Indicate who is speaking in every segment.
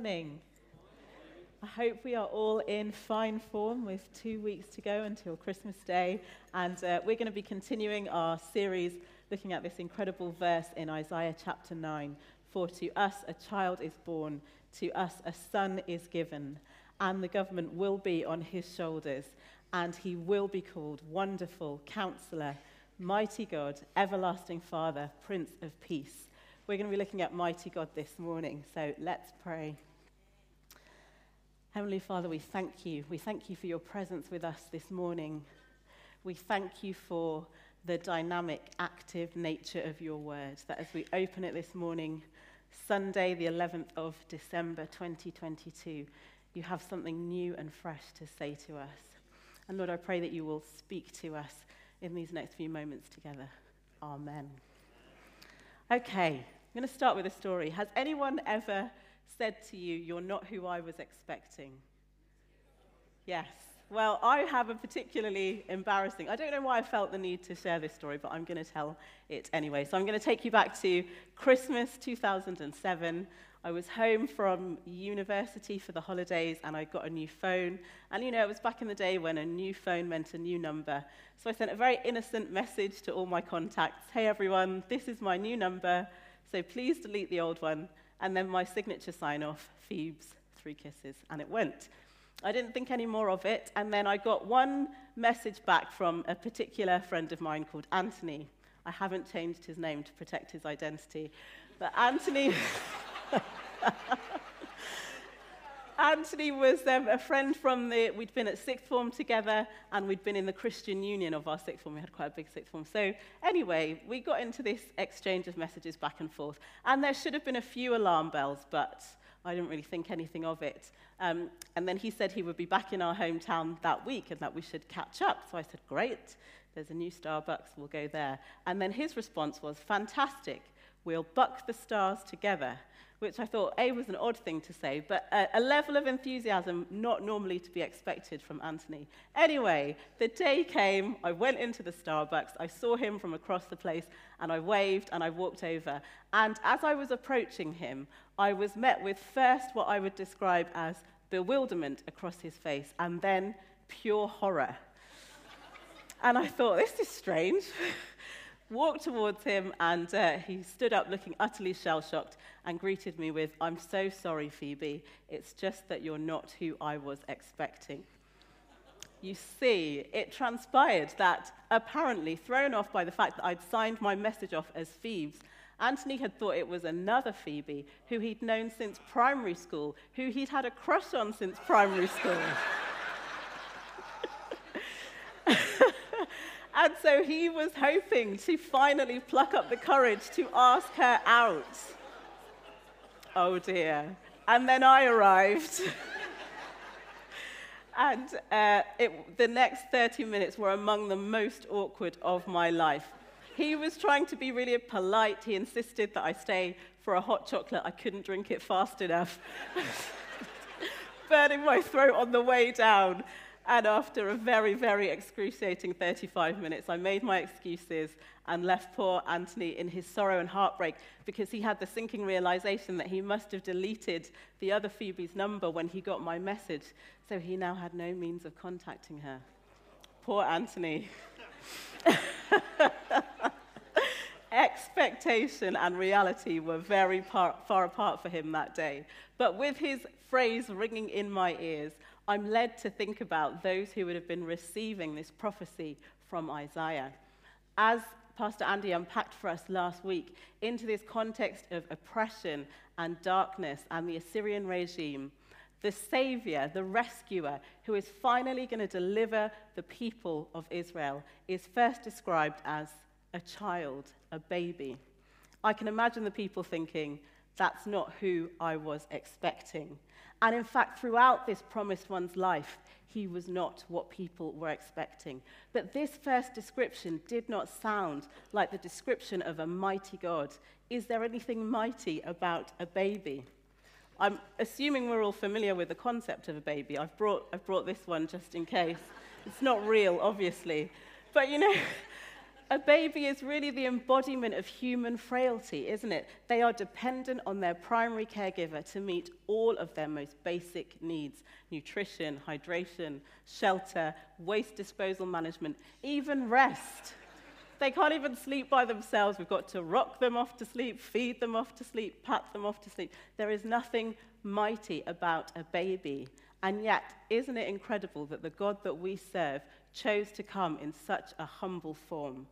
Speaker 1: morning. I hope we are all in fine form with two weeks to go until Christmas Day. And uh, we're going to be continuing our series looking at this incredible verse in Isaiah chapter 9. For to us a child is born, to us a son is given, and the government will be on his shoulders, and he will be called Wonderful Counselor, Mighty God, Everlasting Father, Prince of Peace. We're going to be looking at Mighty God this morning, so let's pray. Heavenly Father, we thank you. We thank you for your presence with us this morning. We thank you for the dynamic, active nature of your word, that as we open it this morning, Sunday, the 11th of December 2022, you have something new and fresh to say to us. And Lord, I pray that you will speak to us in these next few moments together. Amen. Okay, I'm going to start with a story. Has anyone ever said to you, You're not who I was expecting? Yes. Well, I have a particularly embarrassing, I don't know why I felt the need to share this story, but I'm going to tell it anyway. So I'm going to take you back to Christmas 2007. I was home from university for the holidays and I got a new phone. And you know, it was back in the day when a new phone meant a new number. So I sent a very innocent message to all my contacts Hey everyone, this is my new number. So please delete the old one. and then my signature sign off, Phoebes, three kisses, and it went. I didn't think any more of it, and then I got one message back from a particular friend of mine called Anthony. I haven't changed his name to protect his identity, but Anthony. Anthony was um, a friend from the, we'd been at sixth form together and we'd been in the Christian union of our sixth form. We had quite a big sixth form. So, anyway, we got into this exchange of messages back and forth. And there should have been a few alarm bells, but I didn't really think anything of it. Um, and then he said he would be back in our hometown that week and that we should catch up. So I said, Great, there's a new Starbucks, we'll go there. And then his response was, Fantastic, we'll buck the stars together which I thought, A, was an odd thing to say, but a, a, level of enthusiasm not normally to be expected from Anthony. Anyway, the day came, I went into the Starbucks, I saw him from across the place, and I waved and I walked over. And as I was approaching him, I was met with first what I would describe as bewilderment across his face, and then pure horror. and I thought, this is strange. walked towards him, and uh, he stood up looking utterly shell shocked and greeted me with, I'm so sorry, Phoebe. It's just that you're not who I was expecting. You see, it transpired that apparently, thrown off by the fact that I'd signed my message off as Phoebe's, Anthony had thought it was another Phoebe who he'd known since primary school, who he'd had a crush on since primary school. And so he was hoping to finally pluck up the courage to ask her out. Oh dear. And then I arrived. and uh, it, the next 30 minutes were among the most awkward of my life. He was trying to be really polite. He insisted that I stay for a hot chocolate. I couldn't drink it fast enough. Burning my throat on the way down. And after a very, very excruciating 35 minutes, I made my excuses and left poor Anthony in his sorrow and heartbreak because he had the sinking realization that he must have deleted the other Phoebe's number when he got my message. So he now had no means of contacting her. Poor Anthony. Expectation and reality were very par- far apart for him that day. But with his phrase ringing in my ears, I'm led to think about those who would have been receiving this prophecy from Isaiah. As Pastor Andy unpacked for us last week, into this context of oppression and darkness and the Assyrian regime, the Savior, the rescuer, who is finally going to deliver the people of Israel, is first described as a child, a baby. I can imagine the people thinking, that's not who I was expecting. And in fact, throughout this promised one's life, he was not what people were expecting. But this first description did not sound like the description of a mighty God. Is there anything mighty about a baby? I'm assuming we're all familiar with the concept of a baby. I've brought, I've brought this one just in case. It's not real, obviously. But you know, a baby is really the embodiment of human frailty, isn't it? They are dependent on their primary caregiver to meet all of their most basic needs nutrition, hydration, shelter, waste disposal management, even rest. They can't even sleep by themselves. We've got to rock them off to sleep, feed them off to sleep, pat them off to sleep. There is nothing mighty about a baby. And yet, isn't it incredible that the God that we serve chose to come in such a humble form?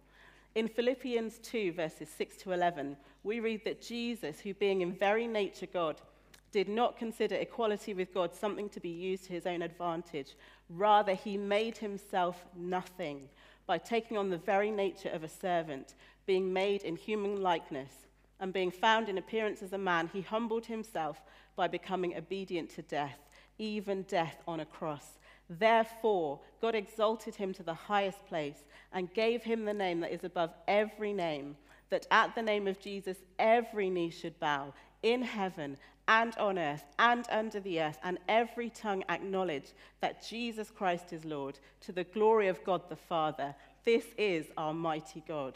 Speaker 1: In Philippians 2, verses 6 to 11, we read that Jesus, who being in very nature God, did not consider equality with God something to be used to his own advantage. Rather, he made himself nothing by taking on the very nature of a servant, being made in human likeness, and being found in appearance as a man, he humbled himself by becoming obedient to death, even death on a cross. Therefore, God exalted him to the highest place and gave him the name that is above every name, that at the name of Jesus every knee should bow in heaven and on earth and under the earth, and every tongue acknowledge that Jesus Christ is Lord, to the glory of God the Father. This is our mighty God.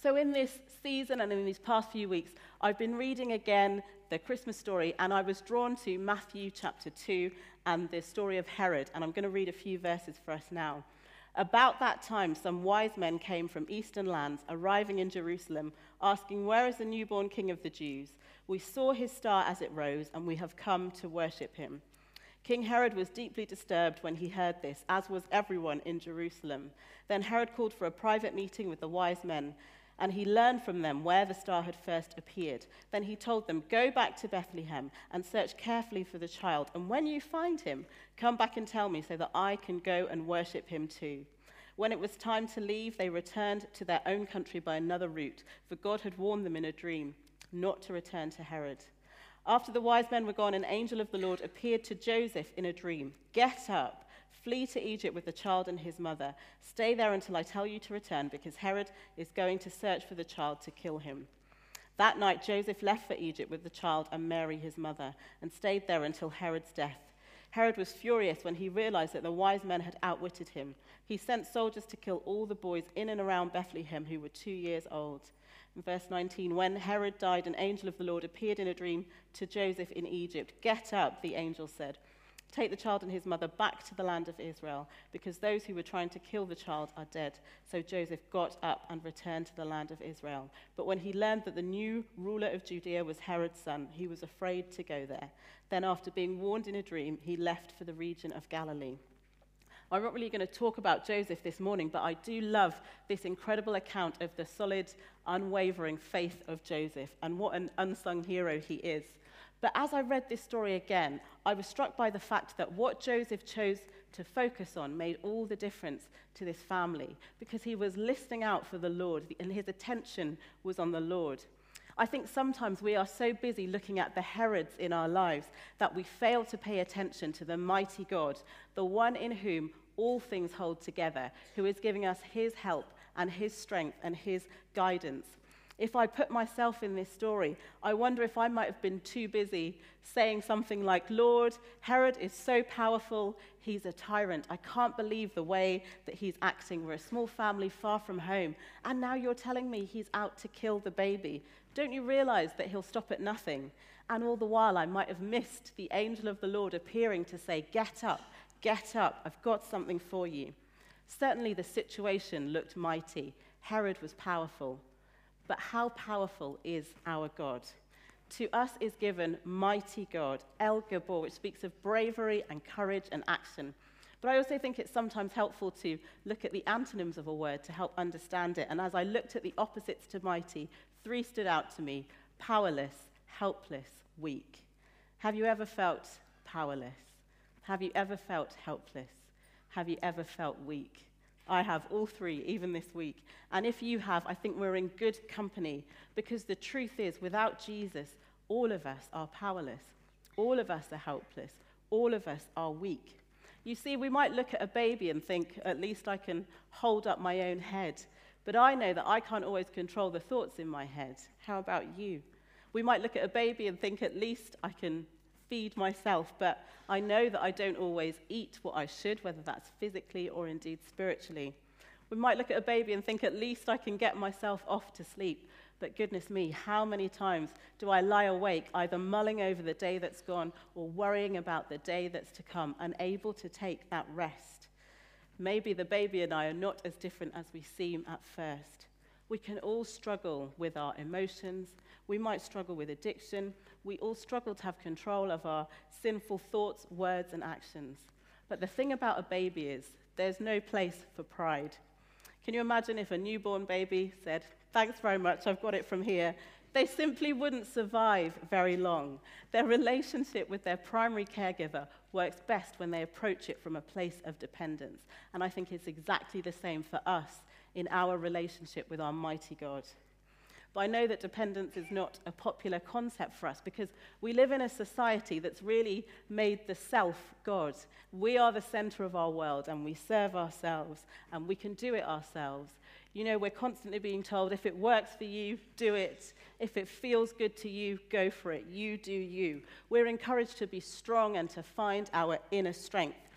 Speaker 1: So, in this season and in these past few weeks, I've been reading again the Christmas story, and I was drawn to Matthew chapter 2 and the story of Herod. And I'm going to read a few verses for us now. About that time, some wise men came from eastern lands, arriving in Jerusalem, asking, Where is the newborn king of the Jews? We saw his star as it rose, and we have come to worship him. King Herod was deeply disturbed when he heard this, as was everyone in Jerusalem. Then Herod called for a private meeting with the wise men, and he learned from them where the star had first appeared. Then he told them, Go back to Bethlehem and search carefully for the child, and when you find him, come back and tell me so that I can go and worship him too. When it was time to leave, they returned to their own country by another route, for God had warned them in a dream not to return to Herod. After the wise men were gone, an angel of the Lord appeared to Joseph in a dream. Get up, flee to Egypt with the child and his mother. Stay there until I tell you to return, because Herod is going to search for the child to kill him. That night, Joseph left for Egypt with the child and Mary, his mother, and stayed there until Herod's death. Herod was furious when he realized that the wise men had outwitted him. He sent soldiers to kill all the boys in and around Bethlehem who were two years old. In verse 19, when Herod died, an angel of the Lord appeared in a dream to Joseph in Egypt. Get up, the angel said. Take the child and his mother back to the land of Israel, because those who were trying to kill the child are dead. So Joseph got up and returned to the land of Israel. But when he learned that the new ruler of Judea was Herod's son, he was afraid to go there. Then, after being warned in a dream, he left for the region of Galilee. I'm not really going to talk about Joseph this morning, but I do love this incredible account of the solid, unwavering faith of Joseph and what an unsung hero he is. But as I read this story again, I was struck by the fact that what Joseph chose to focus on made all the difference to this family because he was listening out for the Lord and his attention was on the Lord. I think sometimes we are so busy looking at the Herods in our lives that we fail to pay attention to the mighty God, the one in whom all things hold together, who is giving us his help and his strength and his guidance. If I put myself in this story, I wonder if I might have been too busy saying something like, Lord, Herod is so powerful, he's a tyrant. I can't believe the way that he's acting. We're a small family far from home, and now you're telling me he's out to kill the baby. Don't you realize that he'll stop at nothing? And all the while, I might have missed the angel of the Lord appearing to say, Get up, get up, I've got something for you. Certainly, the situation looked mighty. Herod was powerful. But how powerful is our God? To us is given mighty God, El Gibbor, which speaks of bravery and courage and action. But I also think it's sometimes helpful to look at the antonyms of a word to help understand it. And as I looked at the opposites to mighty, three stood out to me powerless, helpless, weak. Have you ever felt powerless? Have you ever felt helpless? Have you ever felt weak? I have all three, even this week. And if you have, I think we're in good company because the truth is, without Jesus, all of us are powerless. All of us are helpless. All of us are weak. You see, we might look at a baby and think, at least I can hold up my own head. But I know that I can't always control the thoughts in my head. How about you? We might look at a baby and think, at least I can feed myself, but I know that I don't always eat what I should, whether that's physically or indeed spiritually. We might look at a baby and think, at least I can get myself off to sleep. But goodness me, how many times do I lie awake, either mulling over the day that's gone or worrying about the day that's to come, unable to take that rest? Maybe the baby and I are not as different as we seem at first. We can all struggle with our emotions. We might struggle with addiction. We all struggle to have control of our sinful thoughts, words, and actions. But the thing about a baby is there's no place for pride. Can you imagine if a newborn baby said, Thanks very much, I've got it from here? They simply wouldn't survive very long. Their relationship with their primary caregiver works best when they approach it from a place of dependence. And I think it's exactly the same for us in our relationship with our mighty God. But I know that dependence is not a popular concept for us because we live in a society that's really made the self God. We are the center of our world and we serve ourselves and we can do it ourselves. You know, we're constantly being told if it works for you, do it. If it feels good to you, go for it. You do you. We're encouraged to be strong and to find our inner strength.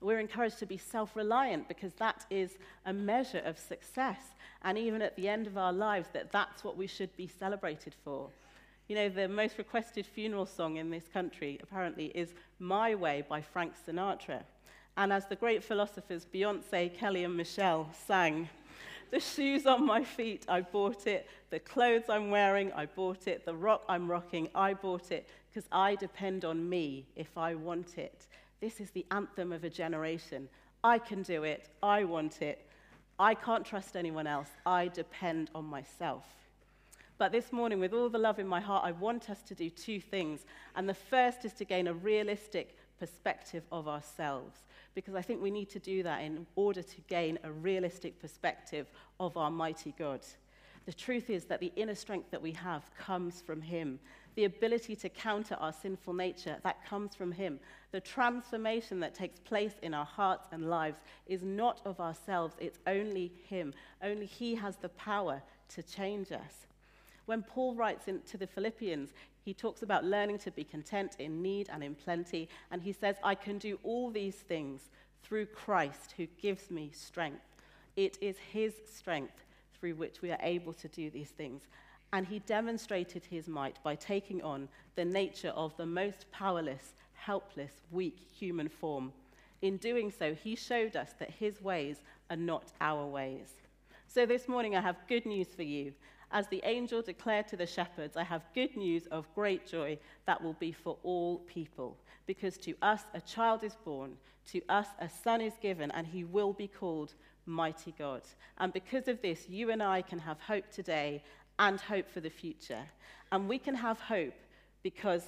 Speaker 1: We're encouraged to be self reliant because that is a measure of success. And even at the end of our lives, that that's what we should be celebrated for. You know, the most requested funeral song in this country apparently is My Way by Frank Sinatra. And as the great philosophers Beyonce, Kelly, and Michelle sang, the shoes on my feet, I bought it. The clothes I'm wearing, I bought it. The rock I'm rocking, I bought it because I depend on me if I want it. This is the anthem of a generation. I can do it. I want it. I can't trust anyone else. I depend on myself. But this morning, with all the love in my heart, I want us to do two things. And the first is to gain a realistic perspective of ourselves, because I think we need to do that in order to gain a realistic perspective of our mighty God. The truth is that the inner strength that we have comes from Him. The ability to counter our sinful nature, that comes from Him. The transformation that takes place in our hearts and lives is not of ourselves, it's only Him. Only He has the power to change us. When Paul writes in, to the Philippians, he talks about learning to be content in need and in plenty, and he says, I can do all these things through Christ who gives me strength. It is His strength through which we are able to do these things. And he demonstrated his might by taking on the nature of the most powerless, helpless, weak human form. In doing so, he showed us that his ways are not our ways. So this morning, I have good news for you. As the angel declared to the shepherds, I have good news of great joy that will be for all people. Because to us a child is born, to us a son is given, and he will be called Mighty God. And because of this, you and I can have hope today and hope for the future. And we can have hope because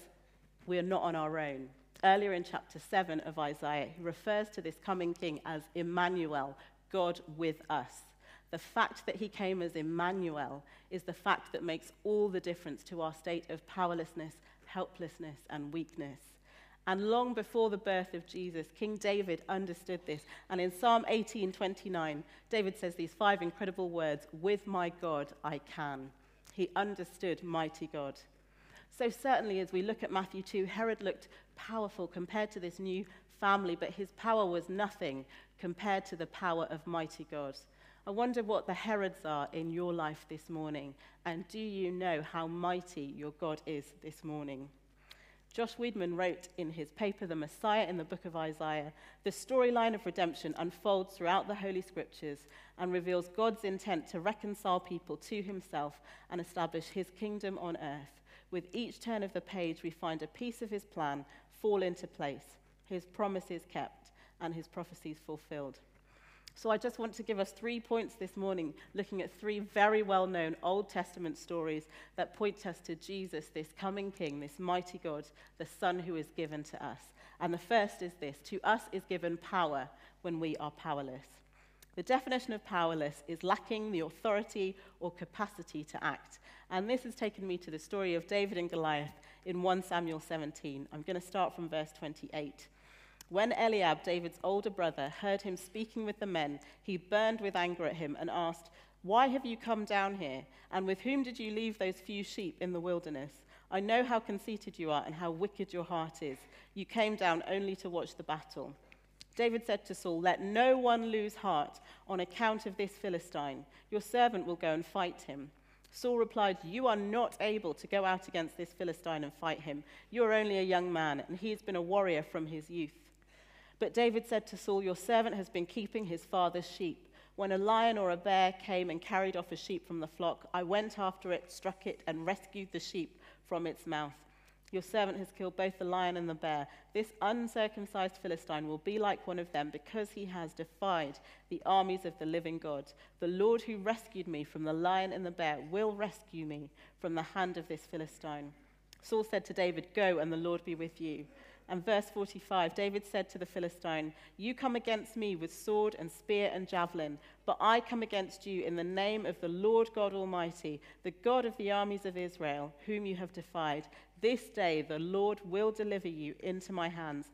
Speaker 1: we're not on our own. Earlier in chapter 7 of Isaiah, he refers to this coming king as Emmanuel, God with us. The fact that he came as Emmanuel is the fact that makes all the difference to our state of powerlessness, helplessness, and weakness. And long before the birth of Jesus, King David understood this. And in Psalm 18:29, David says these five incredible words, "With my God I can." He understood mighty God. So certainly as we look at Matthew 2, Herod looked powerful compared to this new family, but his power was nothing compared to the power of mighty God. I wonder what the Herods are in your life this morning, and do you know how mighty your God is this morning? Josh Weedman wrote in his paper, The Messiah in the Book of Isaiah, the storyline of redemption unfolds throughout the Holy Scriptures and reveals God's intent to reconcile people to himself and establish his kingdom on earth. With each turn of the page, we find a piece of his plan fall into place, his promises kept, and his prophecies fulfilled. So I just want to give us three points this morning, looking at three very well known Old Testament stories that point us to Jesus, this coming King, this mighty God, the Son who is given to us. And the first is this To us is given power when we are powerless. The definition of powerless is lacking the authority or capacity to act. And this has taken me to the story of David and Goliath in 1 Samuel 17. I'm going to start from verse 28. When Eliab, David's older brother, heard him speaking with the men, he burned with anger at him and asked, Why have you come down here? And with whom did you leave those few sheep in the wilderness? I know how conceited you are and how wicked your heart is. You came down only to watch the battle. David said to Saul, Let no one lose heart on account of this Philistine. Your servant will go and fight him. Saul replied, You are not able to go out against this Philistine and fight him. You are only a young man, and he has been a warrior from his youth. But David said to Saul, Your servant has been keeping his father's sheep. When a lion or a bear came and carried off a sheep from the flock, I went after it, struck it, and rescued the sheep from its mouth. Your servant has killed both the lion and the bear. This uncircumcised Philistine will be like one of them because he has defied the armies of the living God. The Lord who rescued me from the lion and the bear will rescue me from the hand of this Philistine. Saul said to David, Go, and the Lord be with you. And verse 45 David said to the Philistine, You come against me with sword and spear and javelin, but I come against you in the name of the Lord God Almighty, the God of the armies of Israel, whom you have defied. This day the Lord will deliver you into my hands,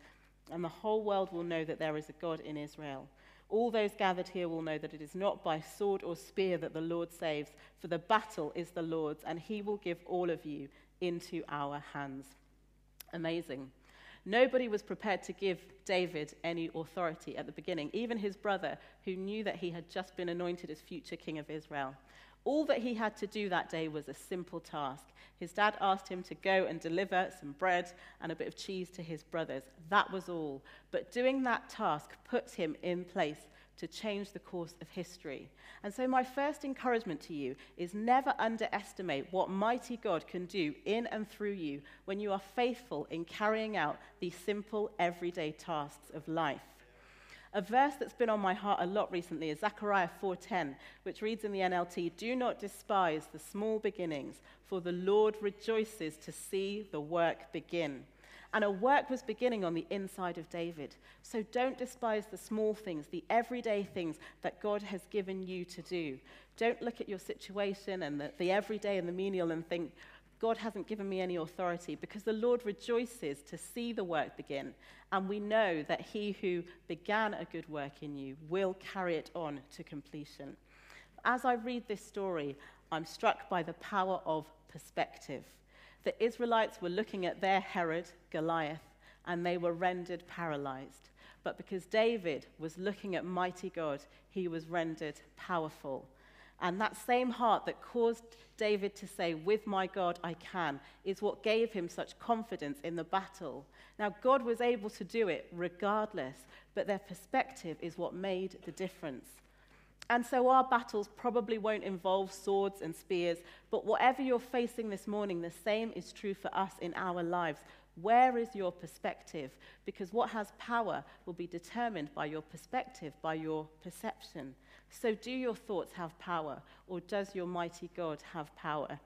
Speaker 1: and the whole world will know that there is a God in Israel. All those gathered here will know that it is not by sword or spear that the Lord saves, for the battle is the Lord's, and he will give all of you into our hands. Amazing. Nobody was prepared to give David any authority at the beginning, even his brother, who knew that he had just been anointed as future king of Israel. All that he had to do that day was a simple task. His dad asked him to go and deliver some bread and a bit of cheese to his brothers. That was all. But doing that task put him in place to change the course of history. And so, my first encouragement to you is never underestimate what mighty God can do in and through you when you are faithful in carrying out these simple, everyday tasks of life. A verse that's been on my heart a lot recently is Zechariah 4:10, which reads in the NLT, "Do not despise the small beginnings, for the Lord rejoices to see the work begin." And a work was beginning on the inside of David. So don't despise the small things, the everyday things that God has given you to do. Don't look at your situation and the, the everyday and the menial and think, God hasn't given me any authority because the Lord rejoices to see the work begin. And we know that he who began a good work in you will carry it on to completion. As I read this story, I'm struck by the power of perspective. The Israelites were looking at their Herod, Goliath, and they were rendered paralyzed. But because David was looking at mighty God, he was rendered powerful. And that same heart that caused David to say, With my God I can, is what gave him such confidence in the battle. Now, God was able to do it regardless, but their perspective is what made the difference. And so our battles probably won't involve swords and spears, but whatever you're facing this morning, the same is true for us in our lives. Where is your perspective? Because what has power will be determined by your perspective, by your perception. So, do your thoughts have power, or does your mighty God have power?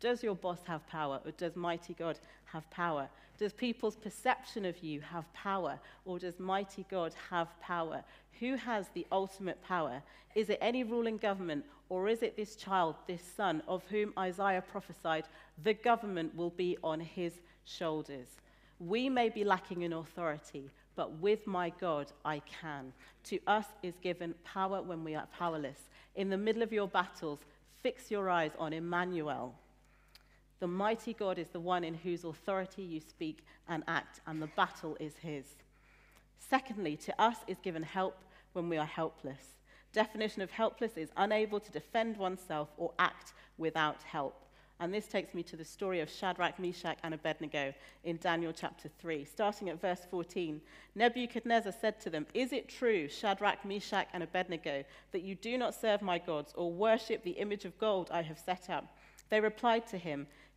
Speaker 1: Does your boss have power, or does mighty God have power? Does people's perception of you have power, or does mighty God have power? Who has the ultimate power? Is it any ruling government, or is it this child, this son, of whom Isaiah prophesied, the government will be on his shoulders? We may be lacking in authority, but with my God I can. To us is given power when we are powerless. In the middle of your battles, fix your eyes on Emmanuel. The mighty God is the one in whose authority you speak and act, and the battle is his. Secondly, to us is given help when we are helpless. Definition of helpless is unable to defend oneself or act without help. And this takes me to the story of Shadrach, Meshach, and Abednego in Daniel chapter 3. Starting at verse 14, Nebuchadnezzar said to them, Is it true, Shadrach, Meshach, and Abednego, that you do not serve my gods or worship the image of gold I have set up? They replied to him,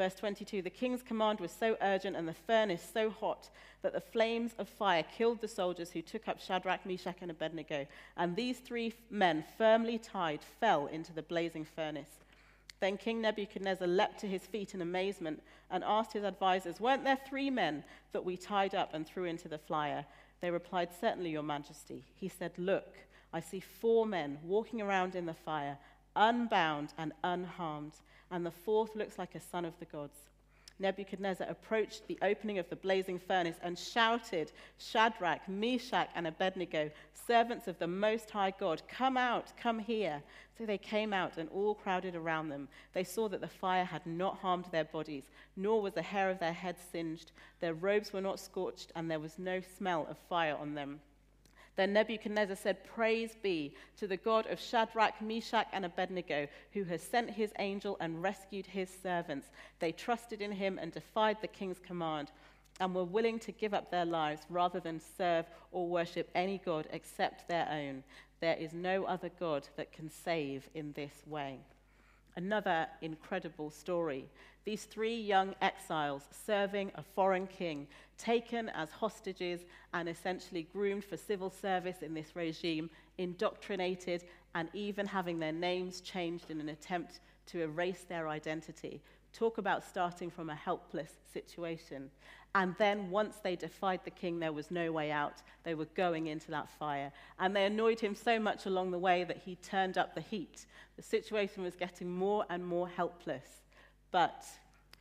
Speaker 1: Verse 22 The king's command was so urgent and the furnace so hot that the flames of fire killed the soldiers who took up Shadrach, Meshach, and Abednego. And these three men, firmly tied, fell into the blazing furnace. Then King Nebuchadnezzar leapt to his feet in amazement and asked his advisers, Weren't there three men that we tied up and threw into the fire? They replied, Certainly, Your Majesty. He said, Look, I see four men walking around in the fire, unbound and unharmed. And the fourth looks like a son of the gods. Nebuchadnezzar approached the opening of the blazing furnace and shouted, Shadrach, Meshach, and Abednego, servants of the Most High God, come out, come here. So they came out and all crowded around them. They saw that the fire had not harmed their bodies, nor was the hair of their heads singed. Their robes were not scorched, and there was no smell of fire on them. Then Nebuchadnezzar said, Praise be to the God of Shadrach, Meshach, and Abednego, who has sent his angel and rescued his servants. They trusted in him and defied the king's command, and were willing to give up their lives rather than serve or worship any God except their own. There is no other God that can save in this way. Another incredible story. These three young exiles serving a foreign king, taken as hostages and essentially groomed for civil service in this regime, indoctrinated, and even having their names changed in an attempt to erase their identity. Talk about starting from a helpless situation. And then, once they defied the king, there was no way out. They were going into that fire. And they annoyed him so much along the way that he turned up the heat. The situation was getting more and more helpless. But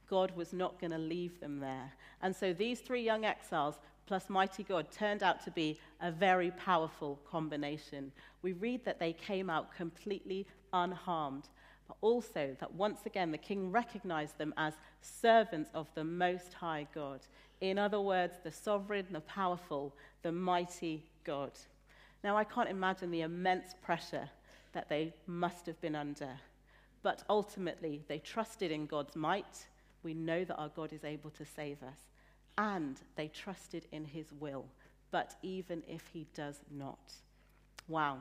Speaker 1: God was not going to leave them there. And so these three young exiles plus mighty God turned out to be a very powerful combination. We read that they came out completely unharmed, but also that once again the king recognized them as servants of the Most High God. In other words, the sovereign, the powerful, the mighty God. Now, I can't imagine the immense pressure that they must have been under. But ultimately, they trusted in God's might. We know that our God is able to save us and they trusted in his will, but even if he does not. Wow.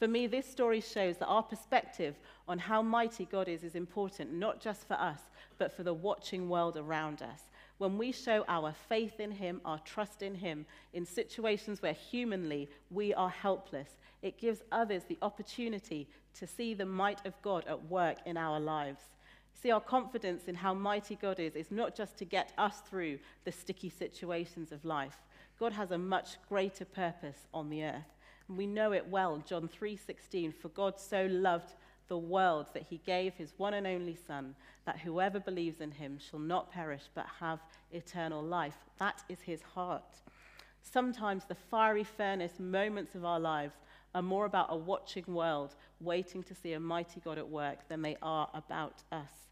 Speaker 1: For me, this story shows that our perspective on how mighty God is is important, not just for us, but for the watching world around us. When we show our faith in Him, our trust in Him, in situations where humanly we are helpless, it gives others the opportunity to see the might of God at work in our lives. See, our confidence in how mighty God is is not just to get us through the sticky situations of life. God has a much greater purpose on the earth. And we know it well, John 3:16, for God so loved the world that he gave his one and only son that whoever believes in him shall not perish but have eternal life. That is his heart. Sometimes the fiery furnace moments of our lives are more about a watching world waiting to see a mighty God at work than they are about us.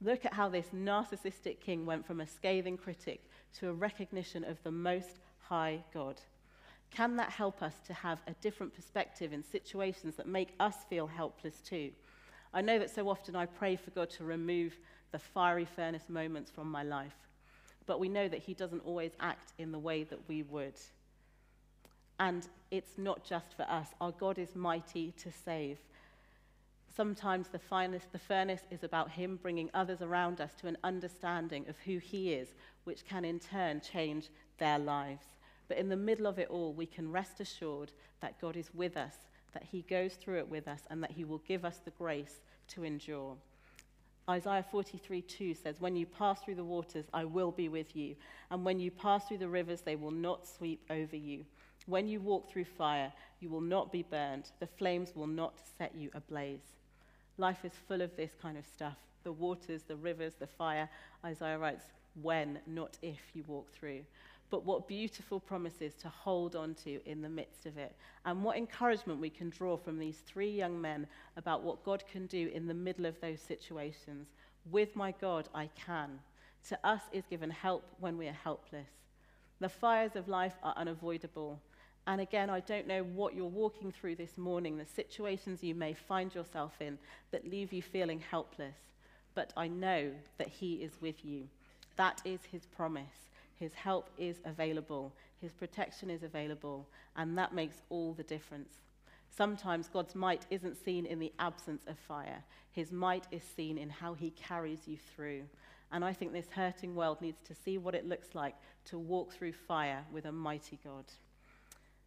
Speaker 1: Look at how this narcissistic king went from a scathing critic to a recognition of the most high God. Can that help us to have a different perspective in situations that make us feel helpless too? I know that so often I pray for God to remove the fiery furnace moments from my life, but we know that He doesn't always act in the way that we would. And it's not just for us. Our God is mighty to save. Sometimes the, finest, the furnace is about Him bringing others around us to an understanding of who He is, which can in turn change their lives. But in the middle of it all, we can rest assured that God is with us, that He goes through it with us, and that He will give us the grace to endure. Isaiah 43 2 says, When you pass through the waters, I will be with you. And when you pass through the rivers, they will not sweep over you. When you walk through fire, you will not be burned. The flames will not set you ablaze. Life is full of this kind of stuff the waters, the rivers, the fire. Isaiah writes, when, not if you walk through. But what beautiful promises to hold on to in the midst of it. And what encouragement we can draw from these three young men about what God can do in the middle of those situations. With my God, I can. To us is given help when we are helpless. The fires of life are unavoidable. And again, I don't know what you're walking through this morning, the situations you may find yourself in that leave you feeling helpless. But I know that He is with you. That is His promise. His help is available, His protection is available, and that makes all the difference. Sometimes God's might isn't seen in the absence of fire, His might is seen in how He carries you through. And I think this hurting world needs to see what it looks like to walk through fire with a mighty God.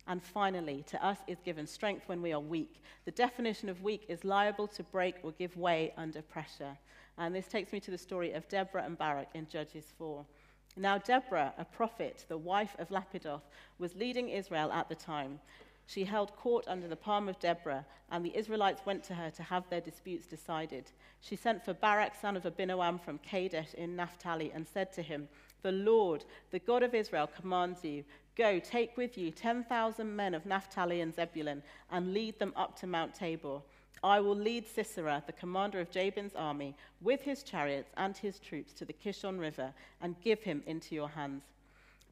Speaker 1: And finally, to us is given strength when we are weak. The definition of weak is liable to break or give way under pressure. And this takes me to the story of Deborah and Barak in Judges 4. Now, Deborah, a prophet, the wife of Lapidoth, was leading Israel at the time. She held court under the palm of Deborah, and the Israelites went to her to have their disputes decided. She sent for Barak, son of Abinoam from Kadesh in Naphtali, and said to him, The Lord, the God of Israel, commands you Go, take with you 10,000 men of Naphtali and Zebulun, and lead them up to Mount Tabor. I will lead Sisera, the commander of Jabin's army, with his chariots and his troops to the Kishon River, and give him into your hands.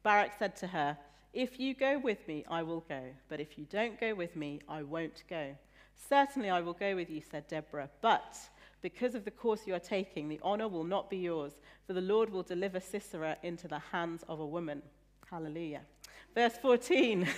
Speaker 1: Barak said to her, if you go with me, I will go. But if you don't go with me, I won't go. Certainly I will go with you, said Deborah. But because of the course you are taking, the honor will not be yours, for the Lord will deliver Sisera into the hands of a woman. Hallelujah. Verse 14.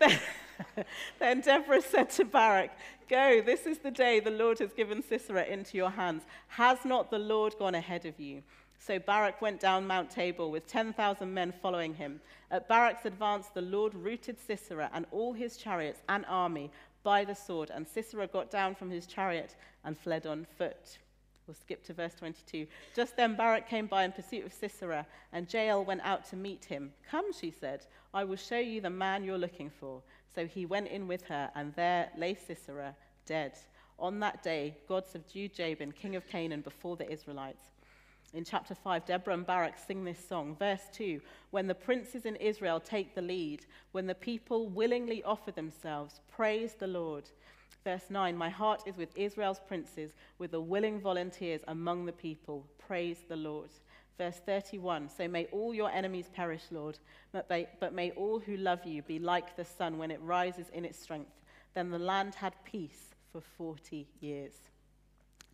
Speaker 1: then Deborah said to Barak, Go, this is the day the Lord has given Sisera into your hands. Has not the Lord gone ahead of you? So Barak went down Mount Tabor with 10,000 men following him. At Barak's advance, the Lord routed Sisera and all his chariots and army by the sword, and Sisera got down from his chariot and fled on foot. We'll skip to verse 22. Just then Barak came by in pursuit of Sisera, and Jael went out to meet him. Come, she said, I will show you the man you're looking for. So he went in with her, and there lay Sisera dead. On that day, God subdued Jabin, king of Canaan, before the Israelites. In chapter 5, Deborah and Barak sing this song. Verse 2 When the princes in Israel take the lead, when the people willingly offer themselves, praise the Lord. Verse 9 My heart is with Israel's princes, with the willing volunteers among the people. Praise the Lord. Verse 31 So may all your enemies perish, Lord, but may, but may all who love you be like the sun when it rises in its strength. Then the land had peace for 40 years.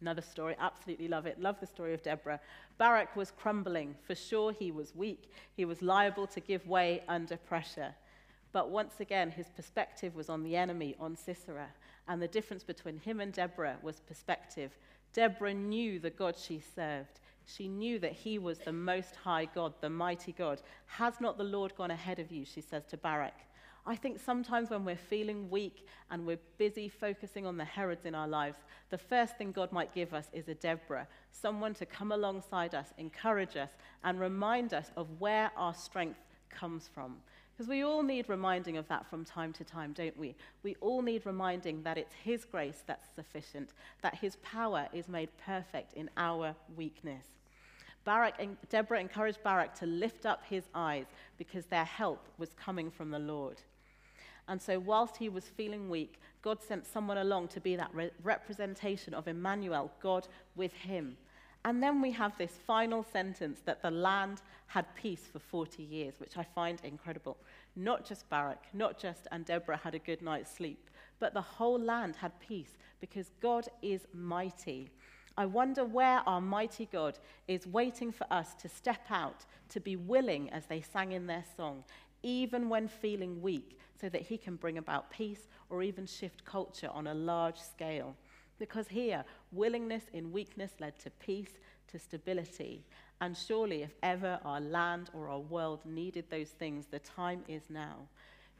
Speaker 1: Another story, absolutely love it. Love the story of Deborah. Barak was crumbling. For sure, he was weak. He was liable to give way under pressure. But once again, his perspective was on the enemy, on Sisera. And the difference between him and Deborah was perspective. Deborah knew the God she served. She knew that he was the most high God, the mighty God. Has not the Lord gone ahead of you, she says to Barak. I think sometimes when we're feeling weak and we're busy focusing on the Herods in our lives, the first thing God might give us is a Deborah, someone to come alongside us, encourage us, and remind us of where our strength comes from. Because we all need reminding of that from time to time, don't we? We all need reminding that it's His grace that's sufficient, that His power is made perfect in our weakness. Barak and Deborah encouraged Barak to lift up his eyes because their help was coming from the Lord. And so, whilst he was feeling weak, God sent someone along to be that re- representation of Emmanuel, God with him. And then we have this final sentence that the land had peace for 40 years, which I find incredible. Not just Barak, not just and Deborah had a good night's sleep, but the whole land had peace because God is mighty. I wonder where our mighty God is waiting for us to step out, to be willing, as they sang in their song, even when feeling weak, so that he can bring about peace or even shift culture on a large scale. Because here, willingness in weakness led to peace, to stability. And surely, if ever our land or our world needed those things, the time is now.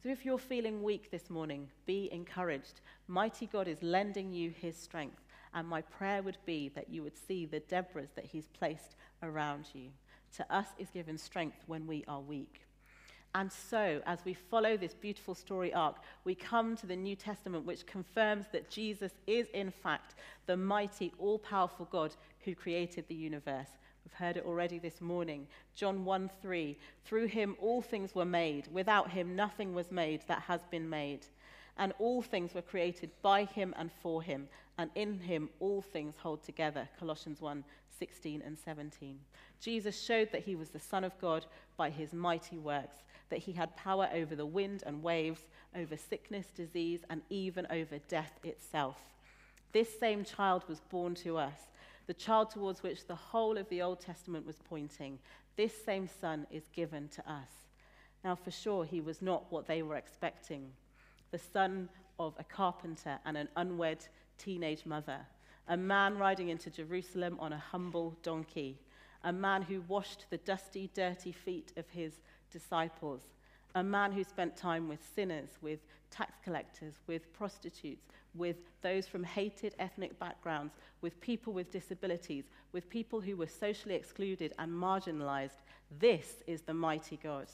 Speaker 1: So if you're feeling weak this morning, be encouraged. Mighty God is lending you his strength. And my prayer would be that you would see the Deborahs that he's placed around you. To us is given strength when we are weak. And so, as we follow this beautiful story arc, we come to the New Testament, which confirms that Jesus is, in fact, the mighty, all powerful God who created the universe. We've heard it already this morning. John 1 3. Through him all things were made. Without him nothing was made that has been made. And all things were created by him and for him. And in him all things hold together. Colossians 1 16 and 17. Jesus showed that he was the Son of God by his mighty works that he had power over the wind and waves, over sickness, disease, and even over death itself. This same child was born to us, the child towards which the whole of the Old Testament was pointing. This same son is given to us. Now, for sure, he was not what they were expecting the son of a carpenter and an unwed teenage mother, a man riding into Jerusalem on a humble donkey, a man who washed the dusty, dirty feet of his disciples, a man who spent time with sinners, with tax collectors, with prostitutes, with those from hated ethnic backgrounds, with people with disabilities, with people who were socially excluded and marginalized. This is the mighty God.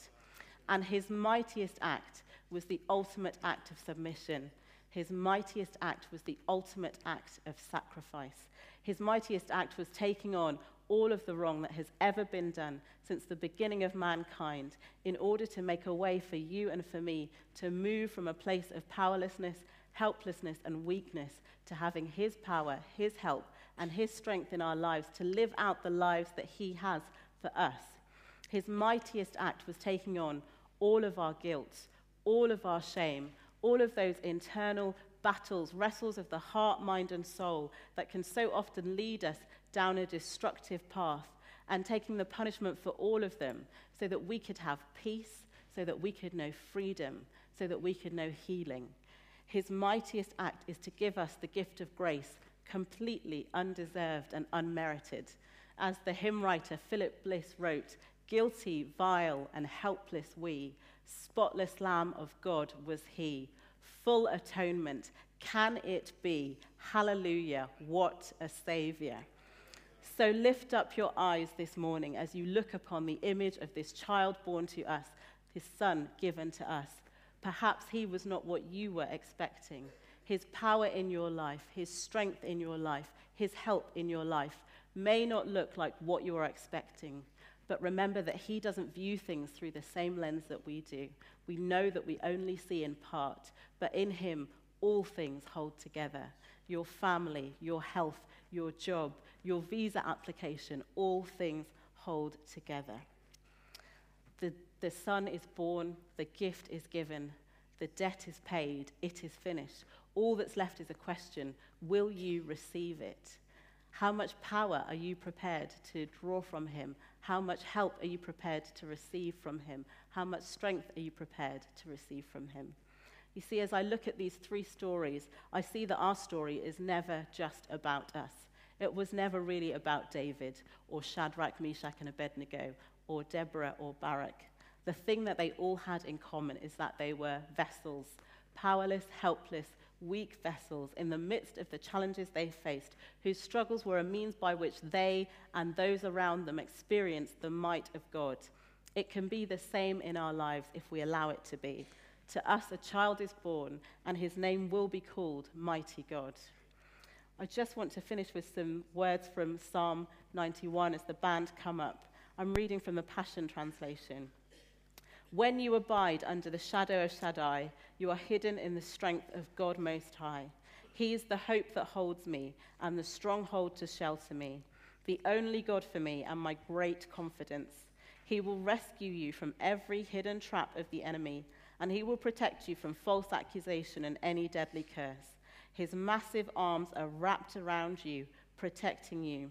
Speaker 1: And his mightiest act was the ultimate act of submission. His mightiest act was the ultimate act of sacrifice. His mightiest act was taking on all of the wrong that has ever been done since the beginning of mankind in order to make a way for you and for me to move from a place of powerlessness, helplessness, and weakness to having His power, His help, and His strength in our lives to live out the lives that He has for us. His mightiest act was taking on all of our guilt, all of our shame, all of those internal battles, wrestles of the heart, mind, and soul that can so often lead us down a destructive path, and taking the punishment for all of them so that we could have peace, so that we could know freedom, so that we could know healing. His mightiest act is to give us the gift of grace, completely undeserved and unmerited. As the hymn writer Philip Bliss wrote, guilty, vile, and helpless we, spotless Lamb of God was he, full atonement. Can it be? Hallelujah, what a Savior. So lift up your eyes this morning as you look upon the image of this child born to us, his son given to us. Perhaps he was not what you were expecting. His power in your life, his strength in your life, his help in your life may not look like what you are expecting. But remember that he doesn't view things through the same lens that we do. We know that we only see in part, but in him, all things hold together. Your family, your health, your job, your visa application, all things hold together. The, the son is born, the gift is given, the debt is paid, it is finished. All that's left is a question will you receive it? How much power are you prepared to draw from him? How much help are you prepared to receive from him? How much strength are you prepared to receive from him? You see, as I look at these three stories, I see that our story is never just about us. It was never really about David or Shadrach, Meshach, and Abednego or Deborah or Barak. The thing that they all had in common is that they were vessels, powerless, helpless, weak vessels in the midst of the challenges they faced, whose struggles were a means by which they and those around them experienced the might of God. It can be the same in our lives if we allow it to be. To us, a child is born, and his name will be called Mighty God. I just want to finish with some words from Psalm 91 as the band come up. I'm reading from the Passion Translation. When you abide under the shadow of Shaddai, you are hidden in the strength of God Most High. He is the hope that holds me and the stronghold to shelter me, the only God for me and my great confidence. He will rescue you from every hidden trap of the enemy, and he will protect you from false accusation and any deadly curse. His massive arms are wrapped around you, protecting you.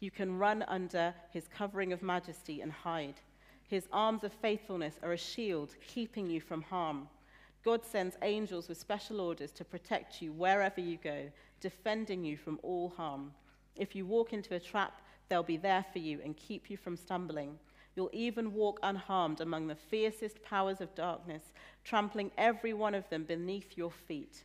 Speaker 1: You can run under his covering of majesty and hide. His arms of faithfulness are a shield, keeping you from harm. God sends angels with special orders to protect you wherever you go, defending you from all harm. If you walk into a trap, they'll be there for you and keep you from stumbling. You'll even walk unharmed among the fiercest powers of darkness, trampling every one of them beneath your feet.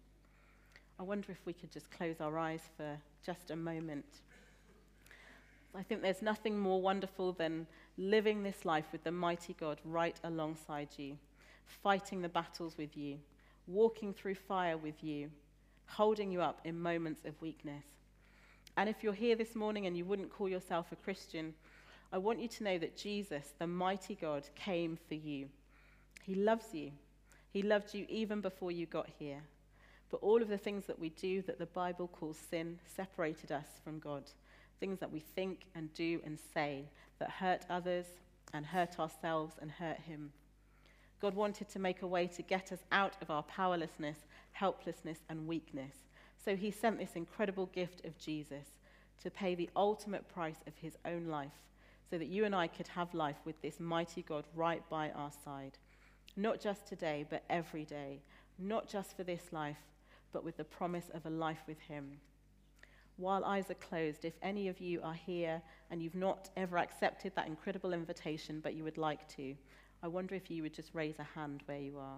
Speaker 1: I wonder if we could just close our eyes for just a moment. I think there's nothing more wonderful than living this life with the mighty God right alongside you, fighting the battles with you, walking through fire with you, holding you up in moments of weakness. And if you're here this morning and you wouldn't call yourself a Christian, I want you to know that Jesus, the mighty God, came for you. He loves you. He loved you even before you got here. But all of the things that we do that the Bible calls sin separated us from God things that we think and do and say that hurt others and hurt ourselves and hurt Him. God wanted to make a way to get us out of our powerlessness, helplessness, and weakness. So He sent this incredible gift of Jesus to pay the ultimate price of His own life so that you and I could have life with this mighty God right by our side. Not just today, but every day, not just for this life, but with the promise of a life with Him. While eyes are closed, if any of you are here and you've not ever accepted that incredible invitation, but you would like to, I wonder if you would just raise a hand where you are.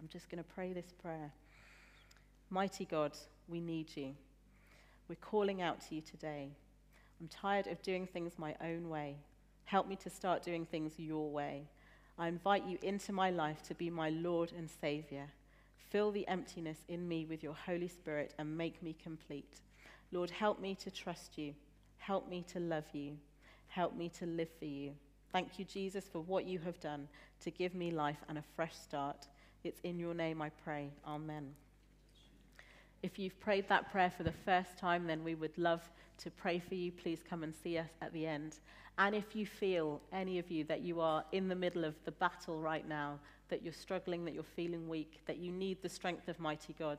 Speaker 1: I'm just going to pray this prayer. Mighty God, we need you. We're calling out to you today. I'm tired of doing things my own way. Help me to start doing things your way. I invite you into my life to be my Lord and Savior. Fill the emptiness in me with your Holy Spirit and make me complete. Lord, help me to trust you. Help me to love you. Help me to live for you. Thank you, Jesus, for what you have done to give me life and a fresh start. It's in your name I pray. Amen. If you've prayed that prayer for the first time, then we would love to pray for you. Please come and see us at the end. And if you feel, any of you, that you are in the middle of the battle right now, that you're struggling, that you're feeling weak, that you need the strength of mighty God,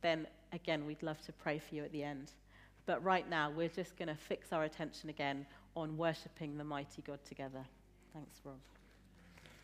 Speaker 1: then again, we'd love to pray for you at the end. But right now, we're just going to fix our attention again on worshipping the mighty God together. Thanks, Rob.